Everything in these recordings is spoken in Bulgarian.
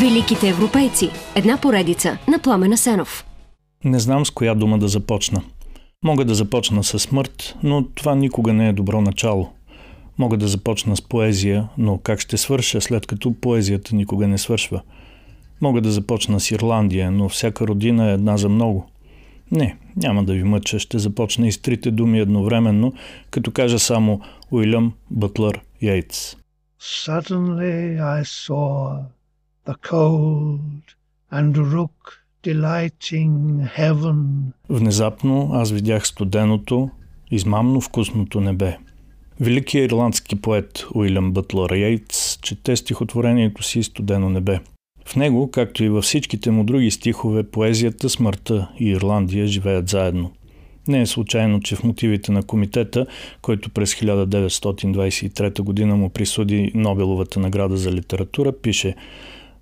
Великите европейци. Една поредица на Пламена Сенов. Не знам с коя дума да започна. Мога да започна с смърт, но това никога не е добро начало. Мога да започна с поезия, но как ще свърша, след като поезията никога не свършва? Мога да започна с Ирландия, но всяка родина е една за много. Не, няма да ви мъча, ще започна и с трите думи едновременно, като кажа само Уилям Бътлър Йейтс. Suddenly I saw the cold and rook delighting heaven. Внезапно аз видях студеното, измамно вкусното небе. Великият ирландски поет Уилям Бътлър Йейтс чете стихотворението си Студено небе. В него, както и във всичките му други стихове, поезията, смъртта и Ирландия живеят заедно. Не е случайно, че в мотивите на комитета, който през 1923 година му присуди Нобеловата награда за литература, пише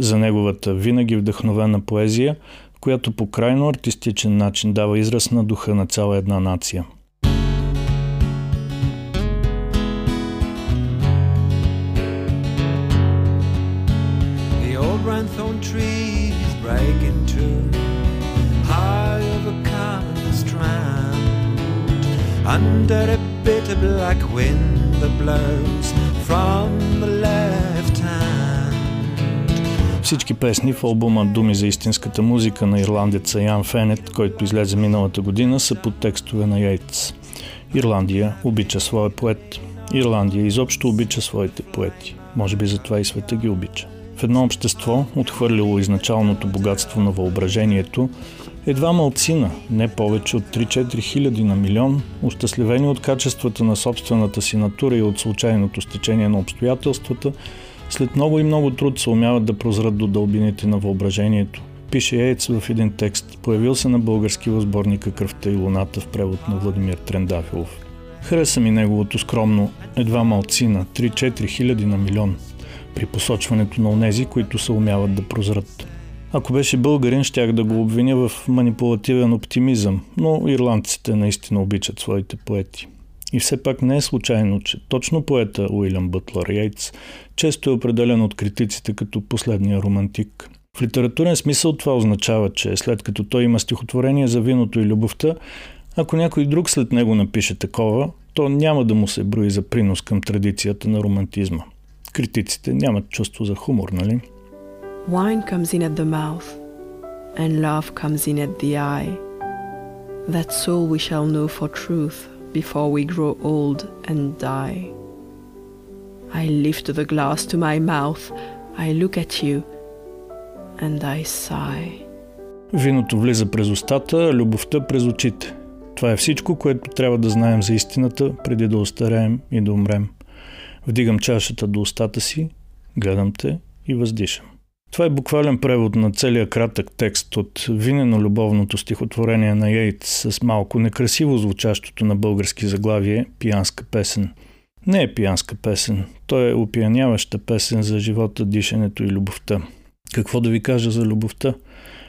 за неговата винаги вдъхновена поезия, която по крайно артистичен начин дава израз на духа на цяла една нация – under a bitter black wind that blows from the left. Всички песни в албума Думи за истинската музика на ирландеца Ян Фенет, който излезе миналата година, са под текстове на Йейтс. Ирландия обича своя поет. Ирландия изобщо обича своите поети. Може би затова и света ги обича. В едно общество, отхвърлило изначалното богатство на въображението, едва малцина, не повече от 3-4 хиляди на милион, ощастливени от качествата на собствената си натура и от случайното стечение на обстоятелствата, след много и много труд се умяват да прозрат до дълбините на въображението. Пише Ейц в един текст, появил се на български възборника Кръвта и луната в превод на Владимир Трендафилов. Хареса ми неговото скромно, едва малцина, 3-4 хиляди на милион, при посочването на онези, които се умяват да прозрат. Ако беше българин, щях да го обвиня в манипулативен оптимизъм, но ирландците наистина обичат своите поети. И все пак не е случайно, че точно поета Уилям Бътлър Йейтс често е определен от критиците като последния романтик. В литературен смисъл това означава, че след като той има стихотворение за виното и любовта, ако някой друг след него напише такова, то няма да му се брои за принос към традицията на романтизма. Критиците нямат чувство за хумор, нали? Wine comes in at the mouth, and love comes in at the eye. That's all we shall know for truth before we grow old and die. I lift the glass to my mouth, I look at you, and I sigh. Виното влиза през устата, любовта през очите. Това е всичко, което трябва да знаем за истината, преди да остареем и да умрем. Вдигам чашата до устата си, гледам те и въздишам. Това е буквален превод на целия кратък текст от винено-любовното стихотворение на Йейт с малко некрасиво звучащото на български заглавие «Пиянска песен». Не е пиянска песен, то е опияняваща песен за живота, дишането и любовта. Какво да ви кажа за любовта?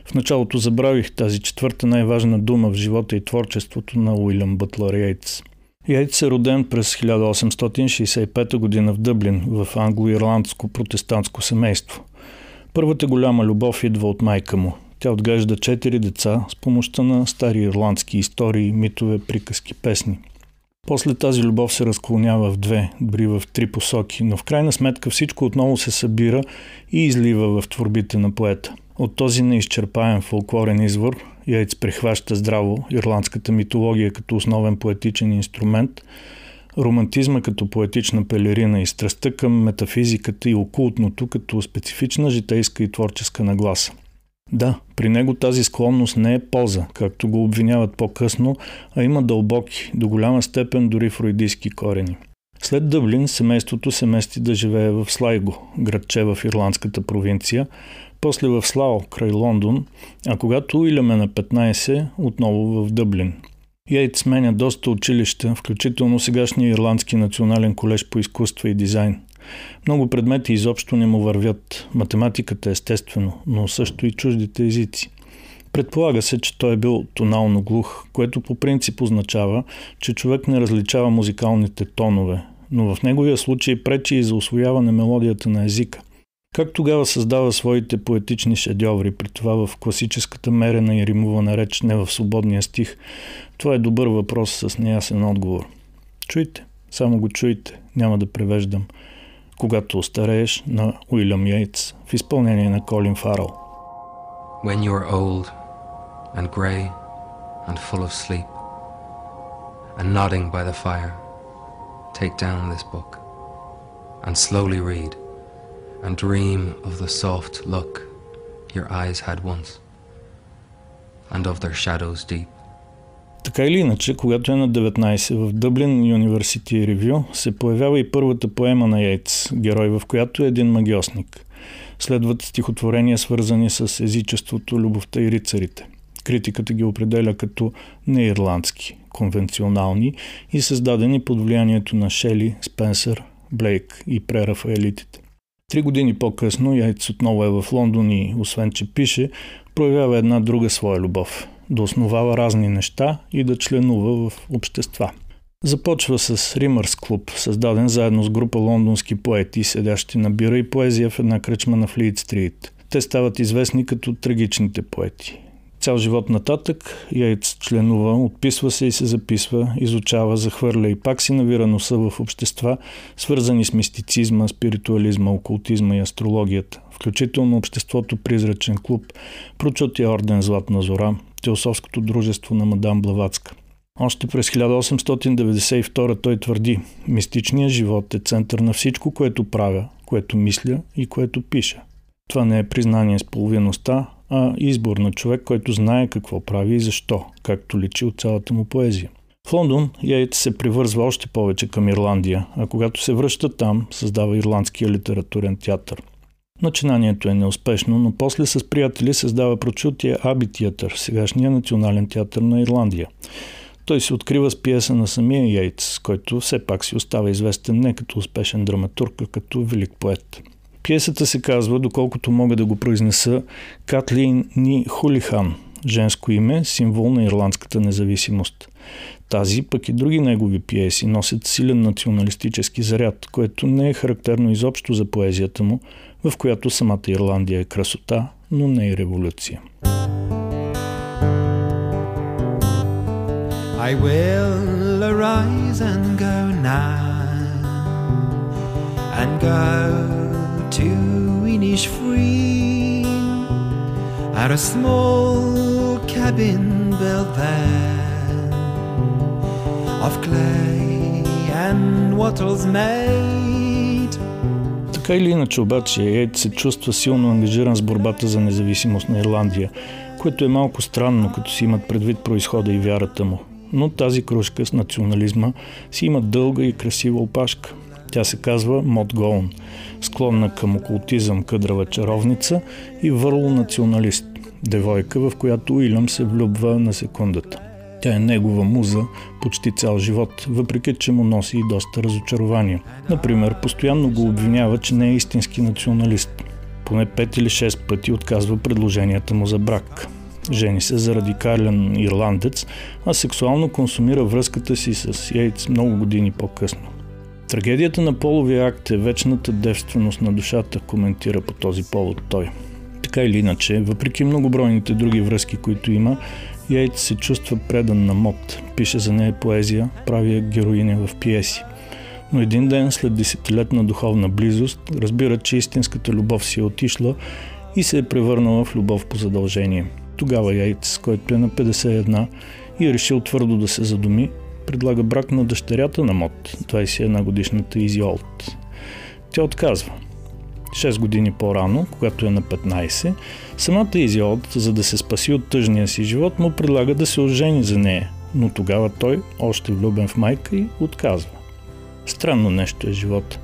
В началото забравих тази четвърта най-важна дума в живота и творчеството на Уилям Бътлър Йейтс. Йейтс е роден през 1865 година в Дъблин, в англо-ирландско протестантско семейство – Първата голяма любов идва от майка му. Тя отглежда четири деца с помощта на стари ирландски истории, митове, приказки, песни. После тази любов се разклонява в две, дори в три посоки, но в крайна сметка всичко отново се събира и излива в творбите на поета. От този неизчерпаем фолклорен извор Яйц прихваща здраво ирландската митология като основен поетичен инструмент – романтизма като поетична пелерина и страстта към метафизиката и окултното като специфична житейска и творческа нагласа. Да, при него тази склонност не е полза, както го обвиняват по-късно, а има дълбоки, до голяма степен дори фруидийски корени. След Дъблин семейството се мести да живее в Слайго, градче в ирландската провинция, после в Слао, край Лондон, а когато Уилям е на 15, отново в Дъблин – Йейт сменя доста училища, включително сегашния Ирландски национален колеж по изкуства и дизайн. Много предмети изобщо не му вървят. Математиката естествено, но също и чуждите езици. Предполага се, че той е бил тонално глух, което по принцип означава, че човек не различава музикалните тонове, но в неговия случай пречи и за освояване мелодията на езика. Как тогава създава своите поетични шедьоври, при това в класическата мерена и римувана реч, не в свободния стих? Това е добър въпрос с неясен отговор. Чуйте, само го чуйте, няма да превеждам. Когато остарееш на Уилям Йейтс в изпълнение на Колин Фарал. When you are old and grey and full of sleep and nodding by the fire, take down this book and slowly read and dream of the soft look your eyes had once, and of their shadows deep. Така или иначе, когато е на 19 в Дъблин University Review се появява и първата поема на Йейтс, герой в която е един магиосник. Следват стихотворения свързани с езичеството, любовта и рицарите. Критиката ги определя като неирландски, конвенционални и създадени под влиянието на Шели, Спенсър, Блейк и прерафаелитите. Три години по-късно Яйц отново е в Лондон и, освен че пише, проявява една друга своя любов – да основава разни неща и да членува в общества. Започва с Римърс клуб, създаден заедно с група лондонски поети, седящи на бира и поезия в една кръчма на Флит Стрит. Те стават известни като трагичните поети. Цял живот нататък Яйц членува, отписва се и се записва, изучава, захвърля и пак си навира носа в общества, свързани с мистицизма, спиритуализма, окултизма и астрологията, включително обществото Призрачен клуб, прочутия орден Златна зора, Теософското дружество на мадам Блаватска. Още през 1892 той твърди, мистичният живот е център на всичко, което правя, което мисля и което пиша. Това не е признание с половиността, а избор на човек, който знае какво прави и защо, както личи от цялата му поезия. В Лондон Йейт се привързва още повече към Ирландия, а когато се връща там, създава Ирландския литературен театър. Начинанието е неуспешно, но после с приятели създава прочутия Аби театър, сегашния национален театър на Ирландия. Той се открива с пиеса на самия Йейтс, който все пак си остава известен не като успешен драматург, а като велик поет. Пиесата се казва, доколкото мога да го произнеса, Катлин Ни Хулихан, женско име, символ на ирландската независимост. Тази, пък и други негови пиеси носят силен националистически заряд, което не е характерно изобщо за поезията му, в която самата Ирландия е красота, но не и революция. I will arise and go now and go to Inish free at a small cabin built there of clay and wattles made. Така или иначе обаче Ейд се чувства силно ангажиран с борбата за независимост на Ирландия, което е малко странно, като си имат предвид происхода и вярата му. Но тази кружка с национализма си има дълга и красива опашка. Тя се казва Мод Гоун, склонна към окултизъм къдрава чаровница и върл националист, девойка, в която Уилям се влюбва на секундата. Тя е негова муза почти цял живот, въпреки че му носи и доста разочарования. Например, постоянно го обвинява, че не е истински националист. Поне пет или шест пъти отказва предложенията му за брак. Жени се за радикален ирландец, а сексуално консумира връзката си с Йейтс много години по-късно. Трагедията на половия акт е вечната девственост на душата, коментира по този повод той. Така или иначе, въпреки многобройните други връзки, които има, Йейт се чувства предан на мод, пише за нея поезия, прави героиня в пиеси. Но един ден, след десетилетна духовна близост, разбира, че истинската любов си е отишла и се е превърнала в любов по задължение. Тогава Яйц, който е на 51 и е решил твърдо да се задуми, предлага брак на дъщерята на Мод, 21 годишната Изи Олд. Тя отказва. 6 години по-рано, когато е на 15, самата Изиот, за да се спаси от тъжния си живот, му предлага да се ожени за нея, но тогава той, още влюбен в майка й, отказва. Странно нещо е живот.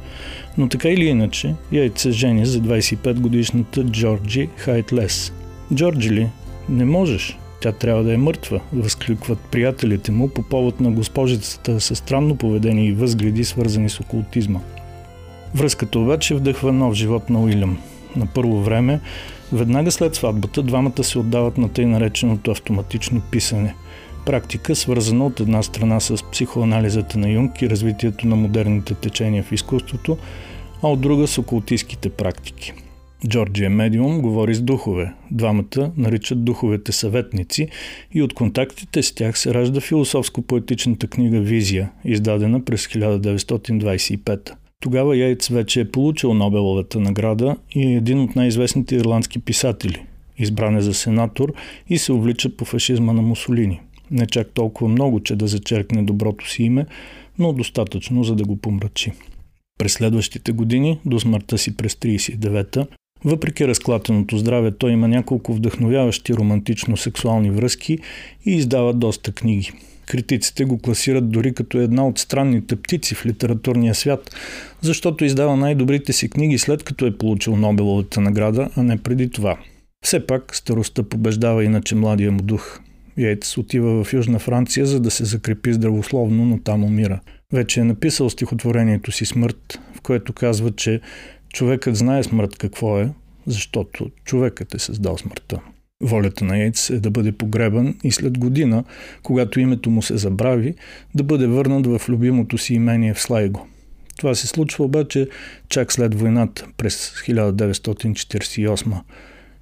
Но така или иначе, се жени за 25 годишната Джорджи Хайтлес. Джорджи ли? Не можеш. Тя трябва да е мъртва, възкликват приятелите му по повод на госпожицата със странно поведение и възгледи, свързани с окултизма. Връзката обаче вдъхва нов живот на Уилям. На първо време, веднага след сватбата, двамата се отдават на тъй нареченото автоматично писане. Практика, свързана от една страна с психоанализата на Юнг и развитието на модерните течения в изкуството, а от друга с окултистските практики. Джорджи е медиум, говори с духове. Двамата наричат духовете съветници и от контактите с тях се ражда философско-поетичната книга «Визия», издадена през 1925. Тогава Яйц вече е получил Нобеловата награда и е един от най-известните ирландски писатели. Избран е за сенатор и се увлича по фашизма на Мусолини. Не чак толкова много, че да зачеркне доброто си име, но достатъчно, за да го помрачи. През следващите години, до смъртта си през 39-та, въпреки разклатеното здраве, той има няколко вдъхновяващи романтично-сексуални връзки и издава доста книги. Критиците го класират дори като една от странните птици в литературния свят, защото издава най-добрите си книги след като е получил Нобеловата награда, а не преди това. Все пак старостта побеждава иначе младия му дух. Йейтс отива в Южна Франция, за да се закрепи здравословно, но там умира. Вече е написал стихотворението си Смърт, в което казва, че човекът знае смърт какво е, защото човекът е създал смъртта. Волята на Йейтс е да бъде погребан и след година, когато името му се забрави, да бъде върнат в любимото си имение в Слайго. Това се случва обаче чак след войната през 1948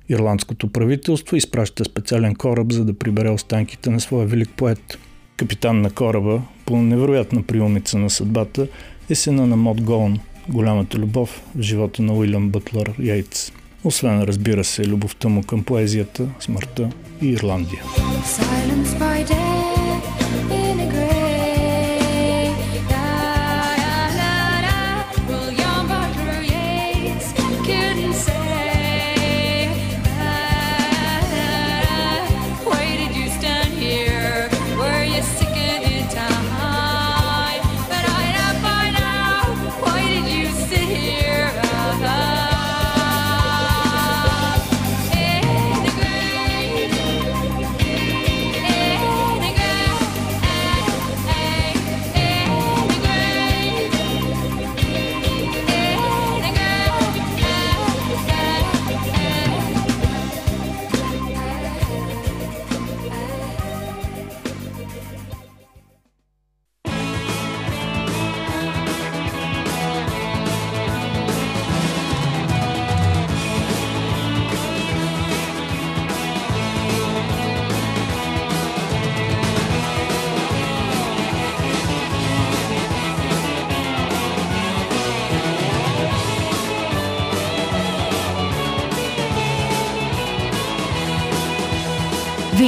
Ирландското правителство изпраща специален кораб, за да прибере останките на своя велик поет. Капитан на кораба, по невероятна приумица на съдбата, е сина на Мод Гоун, голямата любов в живота на Уилям Бътлър Йейтс. Освен, разбира се, любовта му към поезията, смъртта и Ирландия.